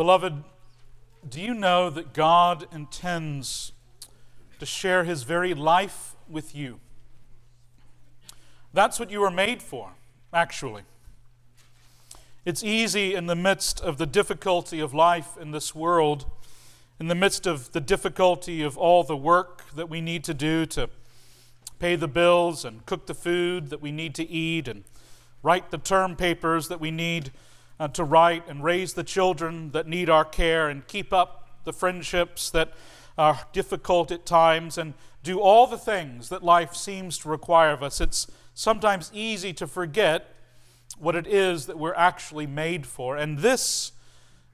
Beloved, do you know that God intends to share his very life with you? That's what you were made for, actually. It's easy in the midst of the difficulty of life in this world, in the midst of the difficulty of all the work that we need to do to pay the bills and cook the food that we need to eat and write the term papers that we need uh, to write and raise the children that need our care and keep up the friendships that are difficult at times and do all the things that life seems to require of us. It's sometimes easy to forget what it is that we're actually made for. And this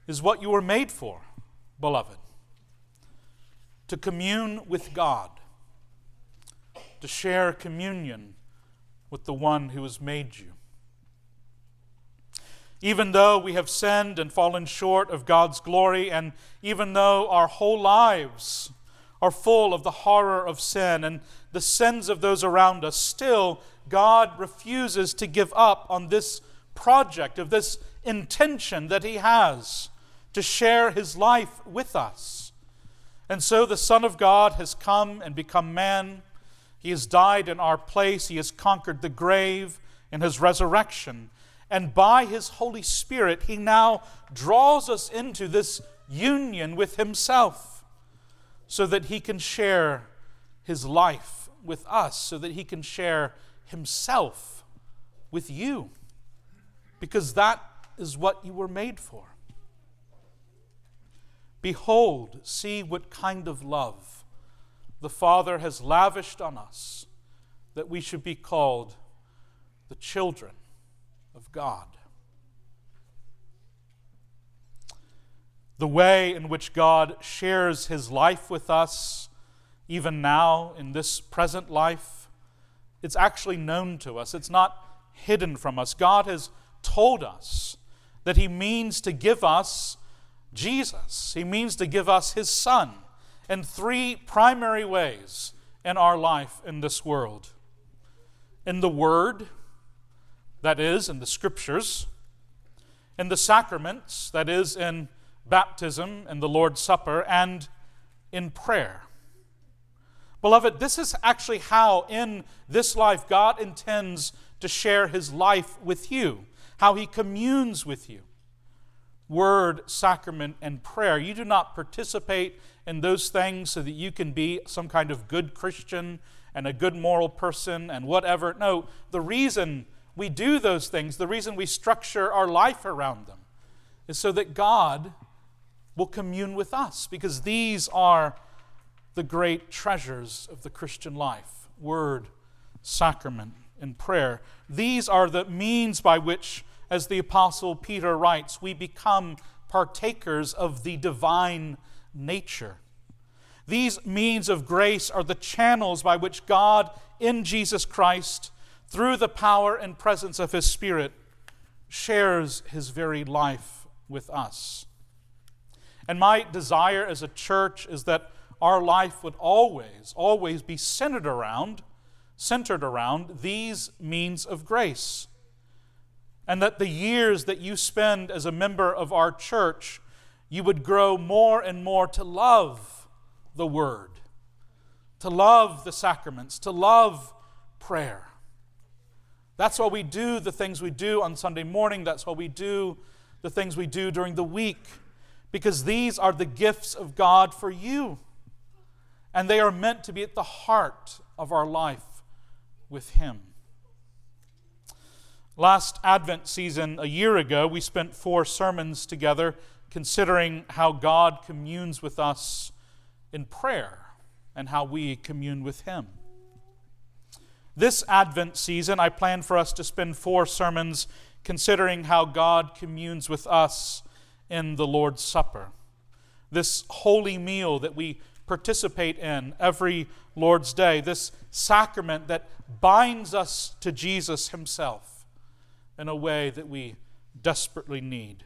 is what you were made for, beloved to commune with God, to share communion with the one who has made you. Even though we have sinned and fallen short of God's glory, and even though our whole lives are full of the horror of sin and the sins of those around us, still God refuses to give up on this project, of this intention that He has to share His life with us. And so the Son of God has come and become man. He has died in our place. He has conquered the grave in His resurrection. And by His Holy Spirit, He now draws us into this union with Himself so that He can share His life with us, so that He can share Himself with you. Because that is what you were made for. Behold, see what kind of love the Father has lavished on us that we should be called the children of God. The way in which God shares his life with us, even now in this present life, it's actually known to us. It's not hidden from us. God has told us that he means to give us Jesus. He means to give us his Son in three primary ways in our life in this world in the Word, that is, in the Scriptures, in the sacraments, that is, in baptism and the Lord's Supper, and in prayer. Beloved, this is actually how in this life God intends to share his life with you, how he communes with you. Word, sacrament, and prayer. You do not participate in those things so that you can be some kind of good Christian and a good moral person and whatever. No, the reason we do those things, the reason we structure our life around them, is so that God will commune with us, because these are the great treasures of the Christian life word, sacrament, and prayer. These are the means by which, as the Apostle Peter writes, we become partakers of the divine nature. These means of grace are the channels by which God, in Jesus Christ, through the power and presence of His Spirit, shares His very life with us. And my desire as a church is that our life would always, always be centered around, centered around these means of grace. And that the years that you spend as a member of our church, you would grow more and more to love the Word, to love the sacraments, to love prayer. That's why we do the things we do on Sunday morning. That's why we do the things we do during the week, because these are the gifts of God for you. And they are meant to be at the heart of our life with Him. Last Advent season, a year ago, we spent four sermons together considering how God communes with us in prayer and how we commune with Him. This Advent season, I plan for us to spend four sermons considering how God communes with us in the Lord's Supper. This holy meal that we participate in every Lord's Day, this sacrament that binds us to Jesus Himself in a way that we desperately need.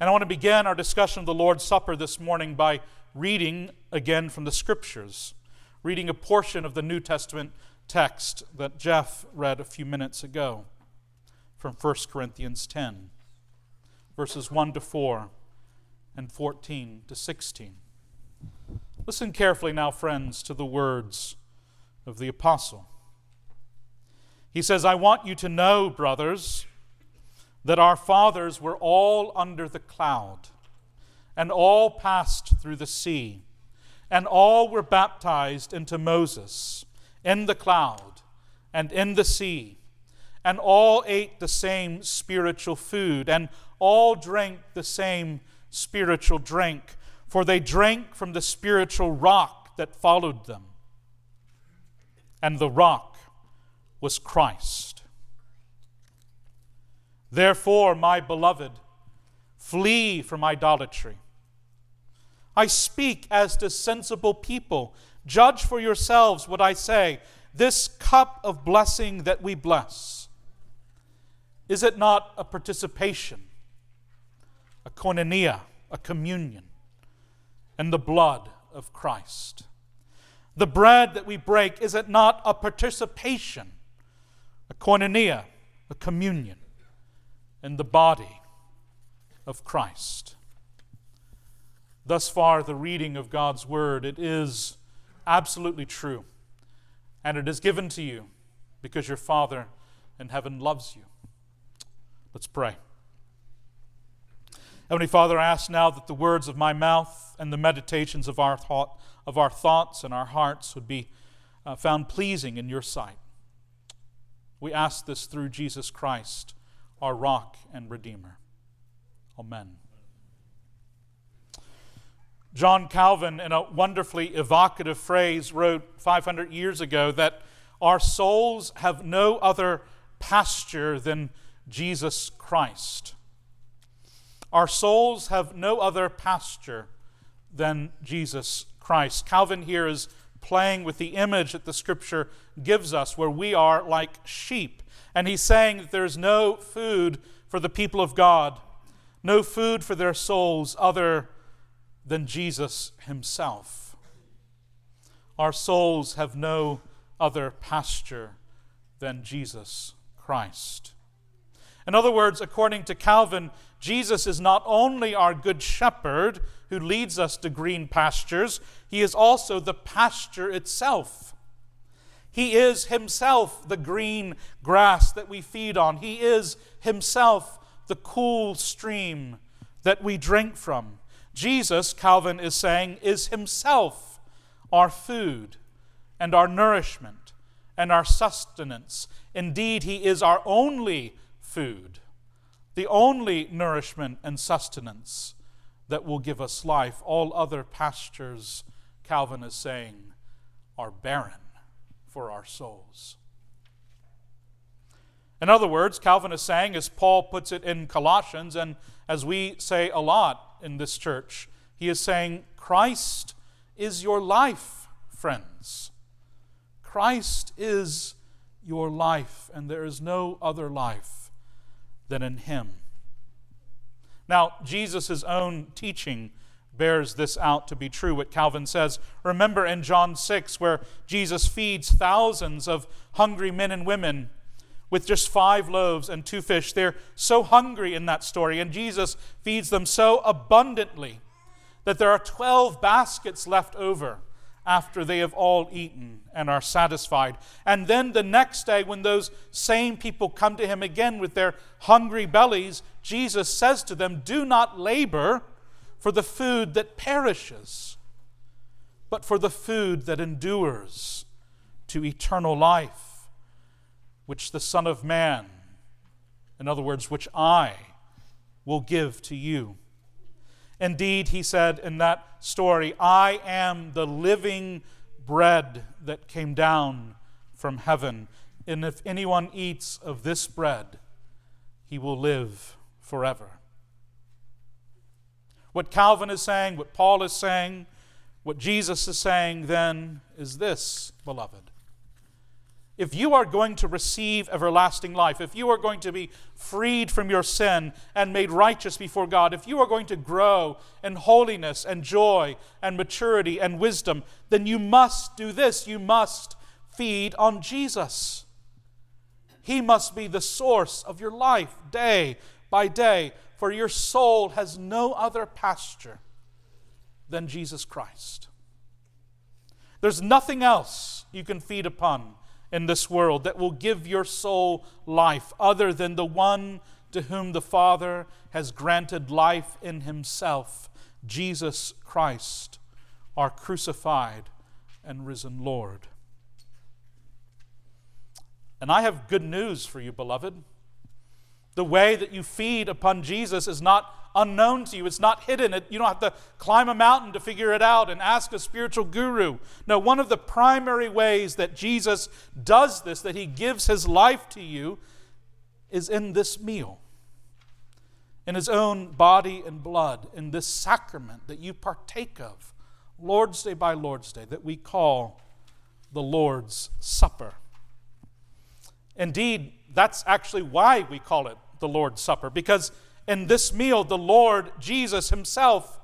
And I want to begin our discussion of the Lord's Supper this morning by reading again from the Scriptures, reading a portion of the New Testament text that Jeff read a few minutes ago from 1 Corinthians 10, verses 1 to 4 and 14 to 16. Listen carefully now, friends, to the words of the apostle. He says, I want you to know, brothers, that our fathers were all under the cloud, and all passed through the sea, and all were baptized into Moses in the cloud and in the sea, and all ate the same spiritual food, and all drank the same spiritual drink, for they drank from the spiritual rock that followed them. And the rock was Christ. Therefore, my beloved, flee from idolatry. I speak as to sensible people. Judge for yourselves what I say. This cup of blessing that we bless, is it not a participation, a koinonia, a communion, in the blood of Christ? The bread that we break, is it not a participation, a koinonia, a communion? in the body of Christ. Thus far, the reading of God's Word, it is absolutely true. And it is given to you because your Father in heaven loves you. Let's pray. Heavenly Father, I ask now that the words of my mouth and the meditations of our, thought, of our thoughts and our hearts would be uh, found pleasing in your sight. We ask this through Jesus Christ our rock and redeemer. Amen. John Calvin, in a wonderfully evocative phrase, wrote 500 years ago that our souls have no other pasture than Jesus Christ. Our souls have no other pasture than Jesus Christ. Calvin here is playing with the image that the scripture gives us, where we are like sheep and he's saying that there's no food for the people of God, no food for their souls other than Jesus himself. Our souls have no other pasture than Jesus Christ. In other words, according to Calvin, Jesus is not only our good shepherd who leads us to green pastures, he is also the pasture itself. He is himself the green grass that we feed on. He is himself the cool stream that we drink from. Jesus, Calvin is saying, is himself our food and our nourishment and our sustenance. Indeed, he is our only food, the only nourishment and sustenance that will give us life. All other pastures, Calvin is saying, are barren for our souls. In other words, Calvin is saying, as Paul puts it in Colossians, and as we say a lot in this church, he is saying, Christ is your life, friends. Christ is your life, and there is no other life than in him. Now, Jesus' own teaching bears this out to be true, what Calvin says. Remember in John 6, where Jesus feeds thousands of hungry men and women with just five loaves and two fish. They're so hungry in that story, and Jesus feeds them so abundantly that there are 12 baskets left over after they have all eaten and are satisfied. And then the next day, when those same people come to him again with their hungry bellies, Jesus says to them, Do not labor for the food that perishes, but for the food that endures to eternal life, which the Son of Man, in other words, which I will give to you. Indeed, he said in that story, I am the living bread that came down from heaven. And if anyone eats of this bread, he will live forever. What Calvin is saying, what Paul is saying, what Jesus is saying then is this, beloved. If you are going to receive everlasting life, if you are going to be freed from your sin and made righteous before God, if you are going to grow in holiness and joy and maturity and wisdom, then you must do this. You must feed on Jesus. He must be the source of your life day by day for your soul has no other pasture than Jesus Christ. There's nothing else you can feed upon in this world that will give your soul life other than the one to whom the Father has granted life in Himself, Jesus Christ, our crucified and risen Lord. And I have good news for you, beloved. The way that you feed upon Jesus is not unknown to you. It's not hidden. It, you don't have to climb a mountain to figure it out and ask a spiritual guru. No, one of the primary ways that Jesus does this, that he gives his life to you, is in this meal, in his own body and blood, in this sacrament that you partake of, Lord's Day by Lord's Day, that we call the Lord's Supper. Indeed, that's actually why we call it the Lord's Supper, because in this meal, the Lord Jesus Himself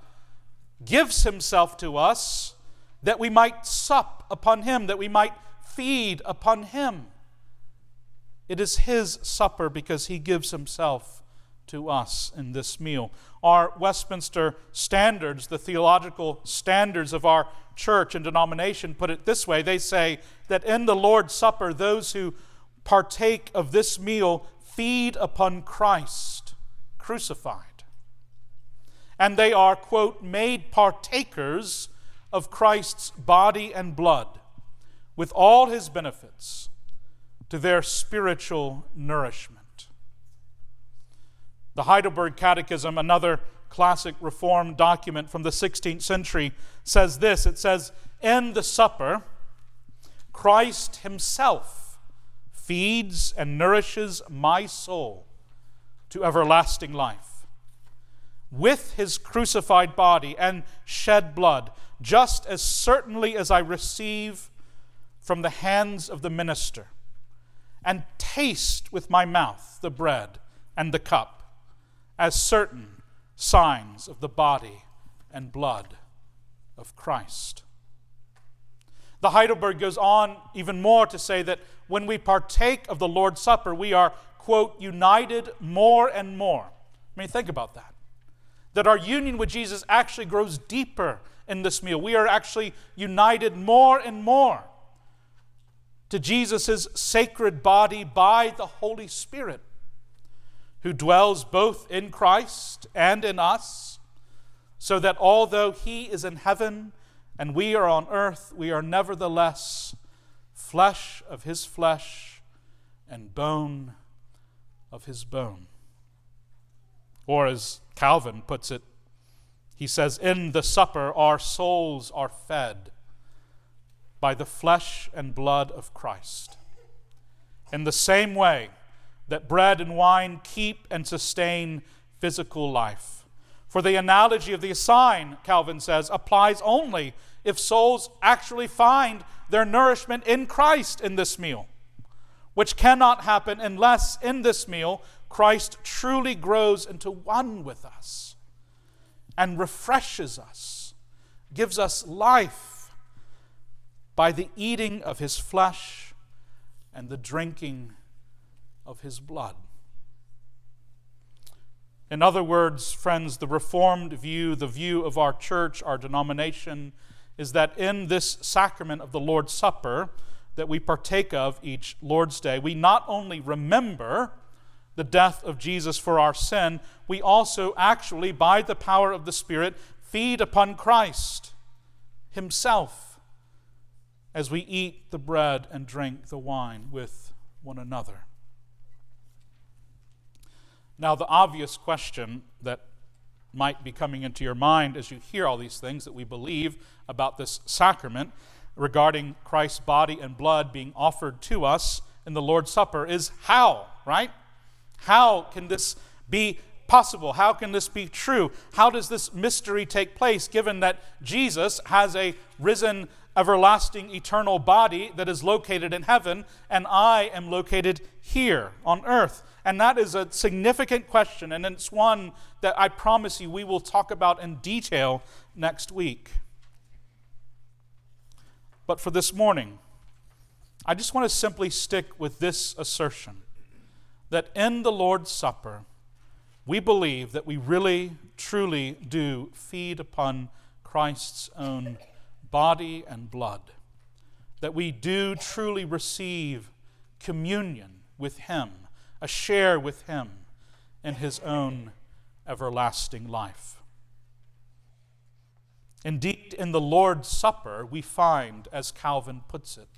gives Himself to us that we might sup upon Him, that we might feed upon Him. It is His supper because He gives Himself to us in this meal. Our Westminster standards, the theological standards of our church and denomination, put it this way they say that in the Lord's Supper, those who partake of this meal feed upon Christ crucified. And they are, quote, made partakers of Christ's body and blood with all his benefits to their spiritual nourishment. The Heidelberg Catechism, another classic Reformed document from the 16th century, says this it says, In the supper, Christ himself feeds and nourishes my soul to everlasting life. With his crucified body and shed blood, just as certainly as I receive from the hands of the minister, and taste with my mouth the bread and the cup, as certain signs of the body and blood of Christ. The Heidelberg goes on even more to say that when we partake of the Lord's Supper, we are quote, united more and more. I mean, think about that. That our union with Jesus actually grows deeper in this meal. We are actually united more and more to Jesus' sacred body by the Holy Spirit, who dwells both in Christ and in us, so that although He is in heaven and we are on earth, we are nevertheless flesh of His flesh and bone of his bone. Or as Calvin puts it, he says, In the supper our souls are fed by the flesh and blood of Christ. In the same way that bread and wine keep and sustain physical life. For the analogy of the sign, Calvin says, applies only if souls actually find their nourishment in Christ in this meal which cannot happen unless in this meal Christ truly grows into one with us and refreshes us, gives us life by the eating of his flesh and the drinking of his blood. In other words, friends, the Reformed view, the view of our church, our denomination, is that in this sacrament of the Lord's Supper, that we partake of each Lord's Day, we not only remember the death of Jesus for our sin, we also actually, by the power of the Spirit, feed upon Christ Himself as we eat the bread and drink the wine with one another. Now, the obvious question that might be coming into your mind as you hear all these things that we believe about this sacrament regarding Christ's body and blood being offered to us in the Lord's Supper is how, right? How can this be possible? How can this be true? How does this mystery take place given that Jesus has a risen, everlasting, eternal body that is located in heaven and I am located here on earth? And that is a significant question, and it's one that I promise you we will talk about in detail next week. But for this morning, I just want to simply stick with this assertion that in the Lord's Supper, we believe that we really, truly do feed upon Christ's own body and blood, that we do truly receive communion with Him, a share with Him in His own everlasting life. Indeed, in the Lord's Supper, we find, as Calvin puts it,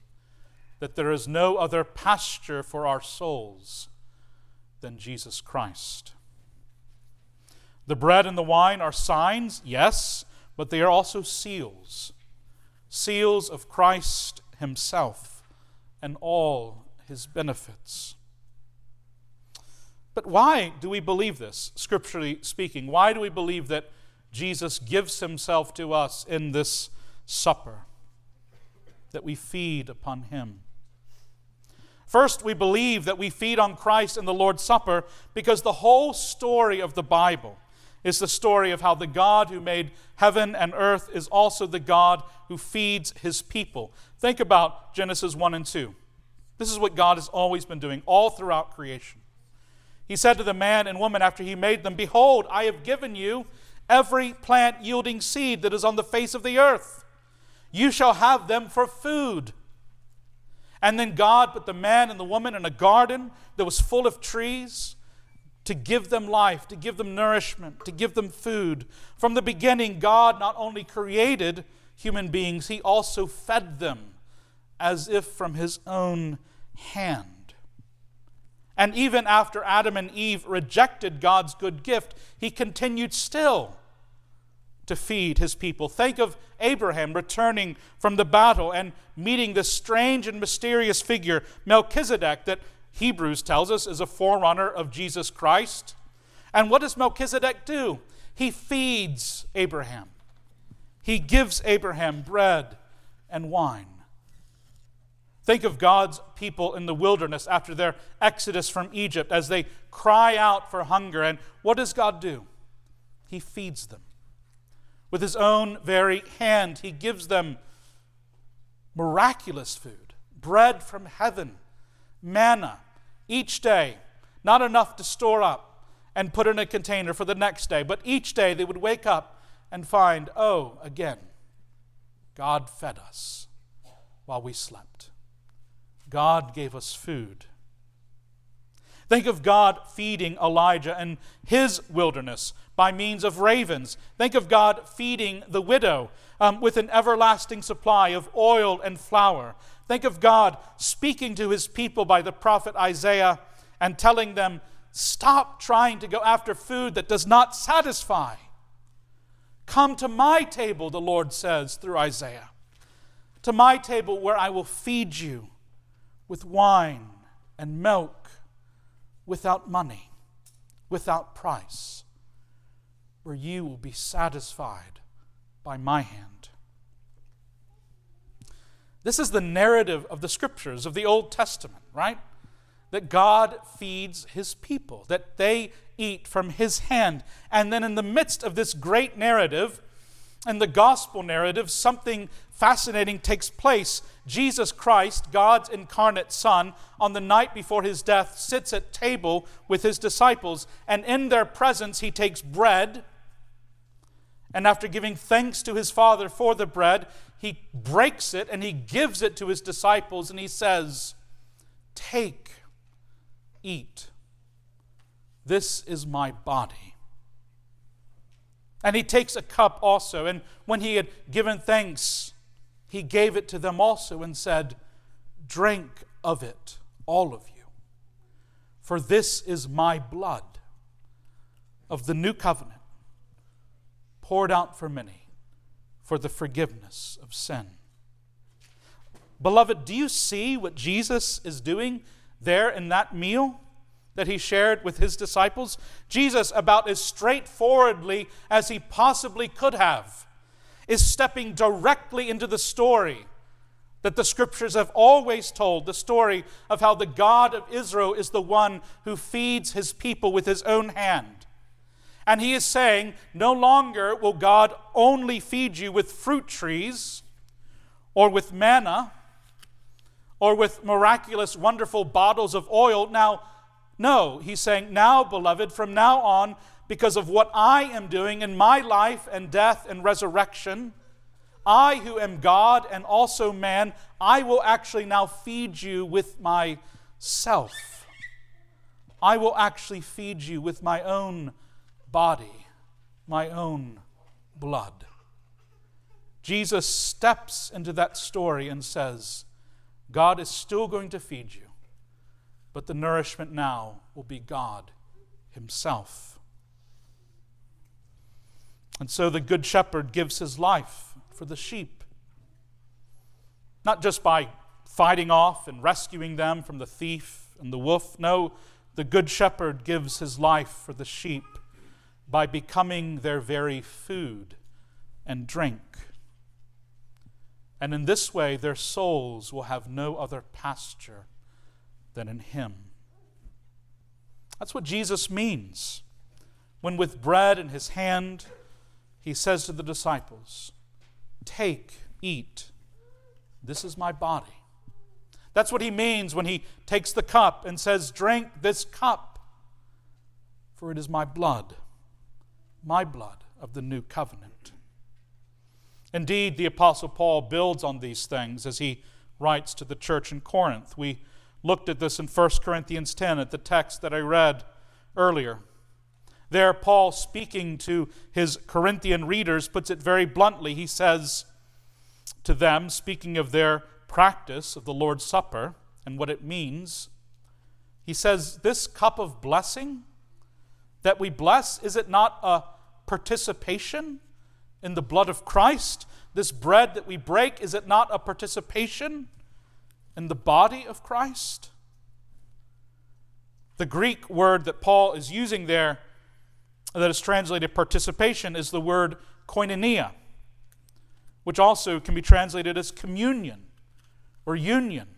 that there is no other pasture for our souls than Jesus Christ. The bread and the wine are signs, yes, but they are also seals seals of Christ Himself and all His benefits. But why do we believe this, scripturally speaking? Why do we believe that Jesus gives Himself to us in this supper, that we feed upon Him? First, we believe that we feed on Christ in the Lord's Supper because the whole story of the Bible is the story of how the God who made heaven and earth is also the God who feeds his people. Think about Genesis 1 and 2. This is what God has always been doing all throughout creation. He said to the man and woman after he made them, Behold, I have given you every plant yielding seed that is on the face of the earth. You shall have them for food. And then God put the man and the woman in a garden that was full of trees to give them life, to give them nourishment, to give them food. From the beginning, God not only created human beings, He also fed them as if from His own hand. And even after Adam and Eve rejected God's good gift, He continued still to feed His people. Think of Abraham returning from the battle and meeting this strange and mysterious figure, Melchizedek, that Hebrews tells us, is a forerunner of Jesus Christ. And what does Melchizedek do? He feeds Abraham, he gives Abraham bread and wine. Think of God's people in the wilderness after their exodus from Egypt as they cry out for hunger. And what does God do? He feeds them. With his own very hand, he gives them miraculous food, bread from heaven manna each day, not enough to store up and put in a container for the next day, but each day they would wake up and find, oh, again, God fed us while we slept. God gave us food. Think of God feeding Elijah in his wilderness by means of ravens. Think of God feeding the widow um, with an everlasting supply of oil and flour. Think of God speaking to his people by the prophet Isaiah and telling them, Stop trying to go after food that does not satisfy. Come to my table, the Lord says through Isaiah. To my table where I will feed you with wine and milk without money, without price, where you will be satisfied by my hand. This is the narrative of the scriptures of the Old Testament, right? That God feeds his people, that they eat from his hand. And then, in the midst of this great narrative, and the gospel narrative, something fascinating takes place. Jesus Christ, God's incarnate Son, on the night before his death, sits at table with his disciples, and in their presence, he takes bread and after giving thanks to his Father for the bread, he breaks it and he gives it to his disciples and he says, Take, eat. This is my body. And he takes a cup also, and when he had given thanks, he gave it to them also and said, Drink of it, all of you. For this is my blood of the new covenant poured out for many for the forgiveness of sin. Beloved, do you see what Jesus is doing there in that meal that he shared with his disciples? Jesus, about as straightforwardly as he possibly could have, is stepping directly into the story that the scriptures have always told the story of how the God of Israel is the one who feeds his people with his own hand. And he is saying, no longer will God only feed you with fruit trees or with manna or with miraculous, wonderful bottles of oil. Now, No, he's saying, now, beloved, from now on, because of what I am doing in my life and death and resurrection, I, who am God and also man, I will actually now feed you with myself. I will actually feed you with my own body, my own blood. Jesus steps into that story and says, God is still going to feed you, but the nourishment now will be God Himself. And so the Good Shepherd gives his life for the sheep, not just by fighting off and rescuing them from the thief and the wolf. No, the Good Shepherd gives his life for the sheep by becoming their very food and drink. And in this way, their souls will have no other pasture than in Him. That's what Jesus means when, with bread in His hand, He says to the disciples, Take, eat, this is my body. That's what He means when He takes the cup and says, Drink this cup, for it is my blood, my blood of the new covenant. Indeed, the Apostle Paul builds on these things as he writes to the church in Corinth. We looked at this in 1 Corinthians 10 at the text that I read earlier. There, Paul, speaking to his Corinthian readers, puts it very bluntly. He says to them, speaking of their practice of the Lord's Supper and what it means, he says, This cup of blessing that we bless, is it not a participation in the blood of Christ? This bread that we break, is it not a participation in the body of Christ? The Greek word that Paul is using there, that is translated participation, is the word koinonia, which also can be translated as communion or union.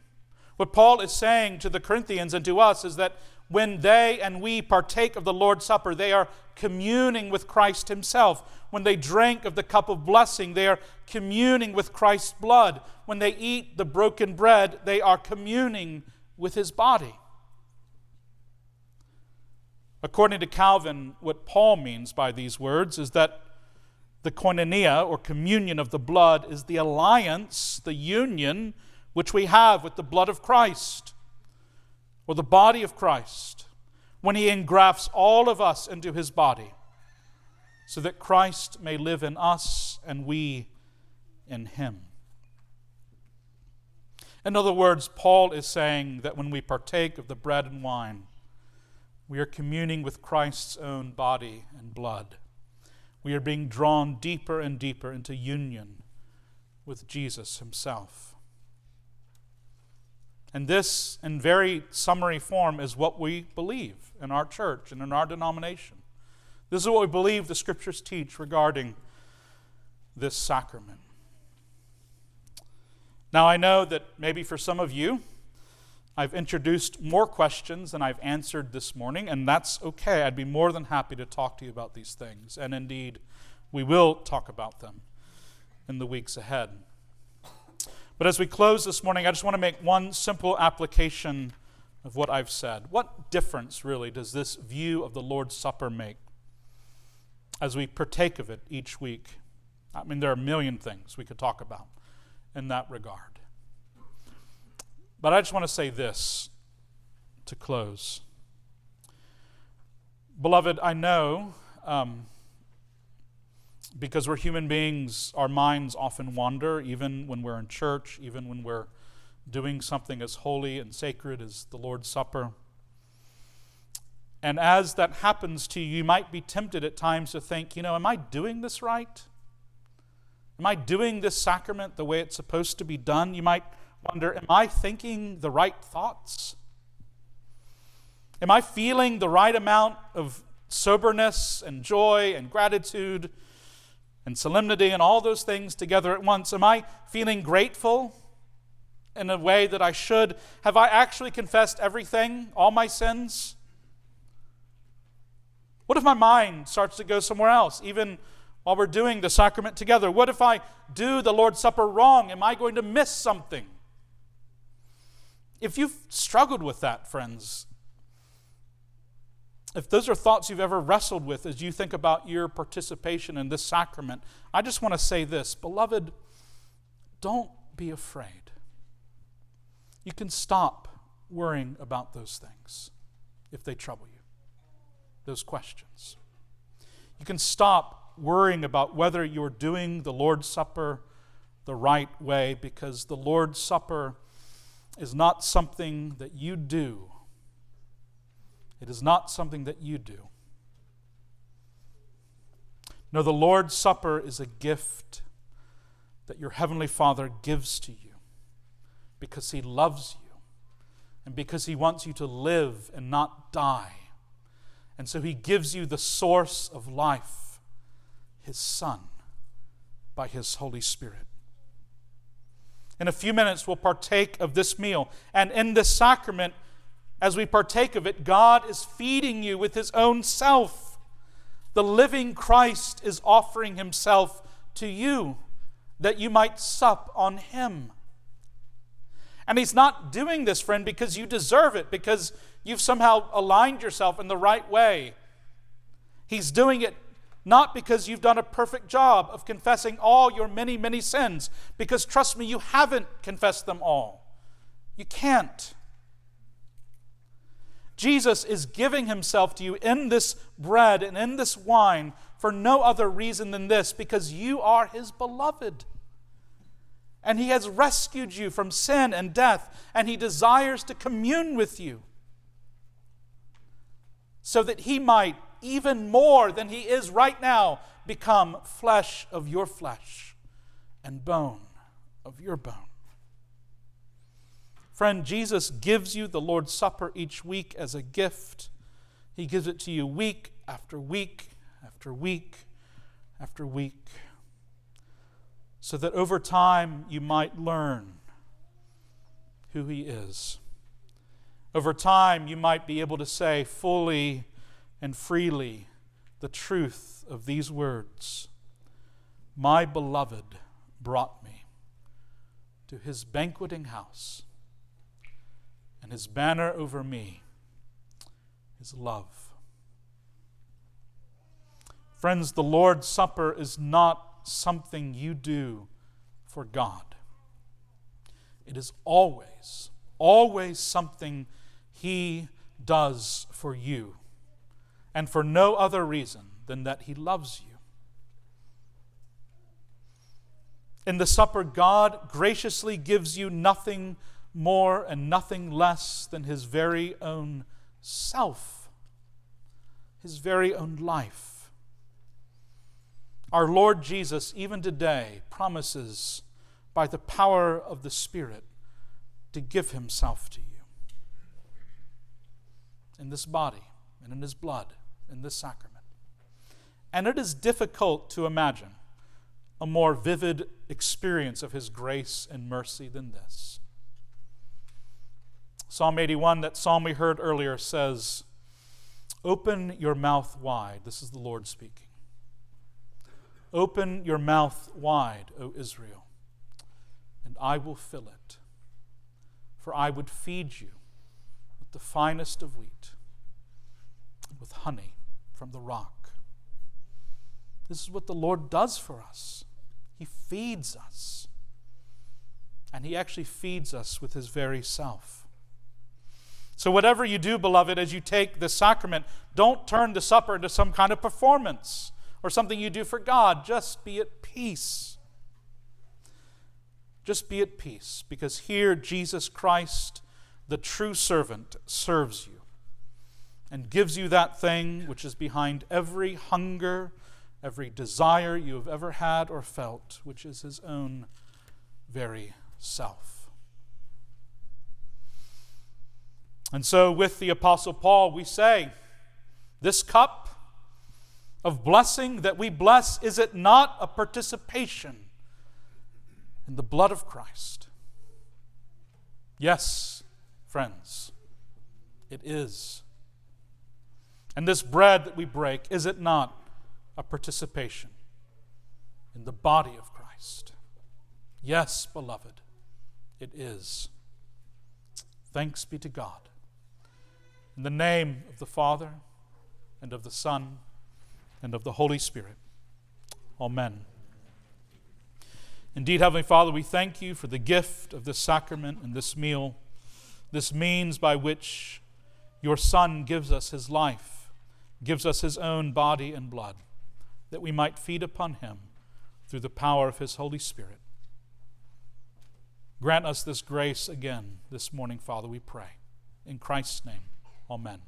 What Paul is saying to the Corinthians and to us is that when they and we partake of the Lord's Supper, they are communing with Christ Himself. When they drink of the cup of blessing, they are communing with Christ's blood. When they eat the broken bread, they are communing with His body. According to Calvin, what Paul means by these words is that the koinonia, or communion of the blood, is the alliance, the union, which we have with the blood of Christ or the body of Christ when he engrafts all of us into his body so that Christ may live in us and we in him. In other words, Paul is saying that when we partake of the bread and wine, we are communing with Christ's own body and blood. We are being drawn deeper and deeper into union with Jesus himself. And this, in very summary form, is what we believe in our church and in our denomination. This is what we believe the scriptures teach regarding this sacrament. Now, I know that maybe for some of you, I've introduced more questions than I've answered this morning, and that's okay. I'd be more than happy to talk to you about these things. And indeed, we will talk about them in the weeks ahead. But as we close this morning, I just want to make one simple application of what I've said. What difference, really, does this view of the Lord's Supper make as we partake of it each week? I mean, there are a million things we could talk about in that regard. But I just want to say this to close. Beloved, I know um, because we're human beings, our minds often wander, even when we're in church, even when we're doing something as holy and sacred as the Lord's Supper. And as that happens to you, you might be tempted at times to think, you know, am I doing this right? Am I doing this sacrament the way it's supposed to be done? You might wonder, am I thinking the right thoughts? Am I feeling the right amount of soberness and joy and gratitude and solemnity and all those things together at once? Am I feeling grateful in a way that I should? Have I actually confessed everything, all my sins? What if my mind starts to go somewhere else, even while we're doing the sacrament together? What if I do the Lord's Supper wrong? Am I going to miss something? If you've struggled with that, friends, if those are thoughts you've ever wrestled with as you think about your participation in this sacrament, I just want to say this Beloved, don't be afraid. You can stop worrying about those things if they trouble you, those questions. You can stop worrying about whether you're doing the Lord's Supper the right way because the Lord's Supper is not something that you do it is not something that you do. No, the Lord's Supper is a gift that your Heavenly Father gives to you because He loves you and because He wants you to live and not die. And so He gives you the source of life, His Son, by His Holy Spirit. In a few minutes, we'll partake of this meal. And in this sacrament, as we partake of it, God is feeding you with His own self. The living Christ is offering Himself to you that you might sup on Him. And He's not doing this, friend, because you deserve it, because you've somehow aligned yourself in the right way. He's doing it not because you've done a perfect job of confessing all your many, many sins, because trust me, you haven't confessed them all. You can't. Jesus is giving himself to you in this bread and in this wine for no other reason than this because you are his beloved. And he has rescued you from sin and death, and he desires to commune with you so that he might, even more than he is right now, become flesh of your flesh and bone of your bone. Friend, Jesus gives you the Lord's Supper each week as a gift. He gives it to you week after week after week after week, so that over time you might learn who He is. Over time, you might be able to say fully and freely the truth of these words My beloved brought me to his banqueting house and his banner over me is love. Friends, the Lord's Supper is not something you do for God. It is always, always something He does for you, and for no other reason than that He loves you. In the supper, God graciously gives you nothing more and nothing less than his very own self, his very own life. Our Lord Jesus, even today, promises by the power of the Spirit to give himself to you in this body and in his blood, in this sacrament. And it is difficult to imagine a more vivid experience of his grace and mercy than this. Psalm 81, that psalm we heard earlier, says, Open your mouth wide. This is the Lord speaking. Open your mouth wide, O Israel, and I will fill it. For I would feed you with the finest of wheat with honey from the rock. This is what the Lord does for us. He feeds us. And He actually feeds us with His very self. So, whatever you do, beloved, as you take the sacrament, don't turn the supper into some kind of performance or something you do for God. Just be at peace. Just be at peace, because here Jesus Christ, the true servant, serves you and gives you that thing which is behind every hunger, every desire you have ever had or felt, which is his own very self. And so, with the Apostle Paul, we say, This cup of blessing that we bless, is it not a participation in the blood of Christ? Yes, friends, it is. And this bread that we break, is it not a participation in the body of Christ? Yes, beloved, it is. Thanks be to God. In the name of the Father, and of the Son, and of the Holy Spirit. Amen. Indeed, Heavenly Father, we thank you for the gift of this sacrament and this meal, this means by which your Son gives us his life, gives us his own body and blood, that we might feed upon him through the power of his Holy Spirit. Grant us this grace again this morning, Father, we pray. In Christ's name, amen.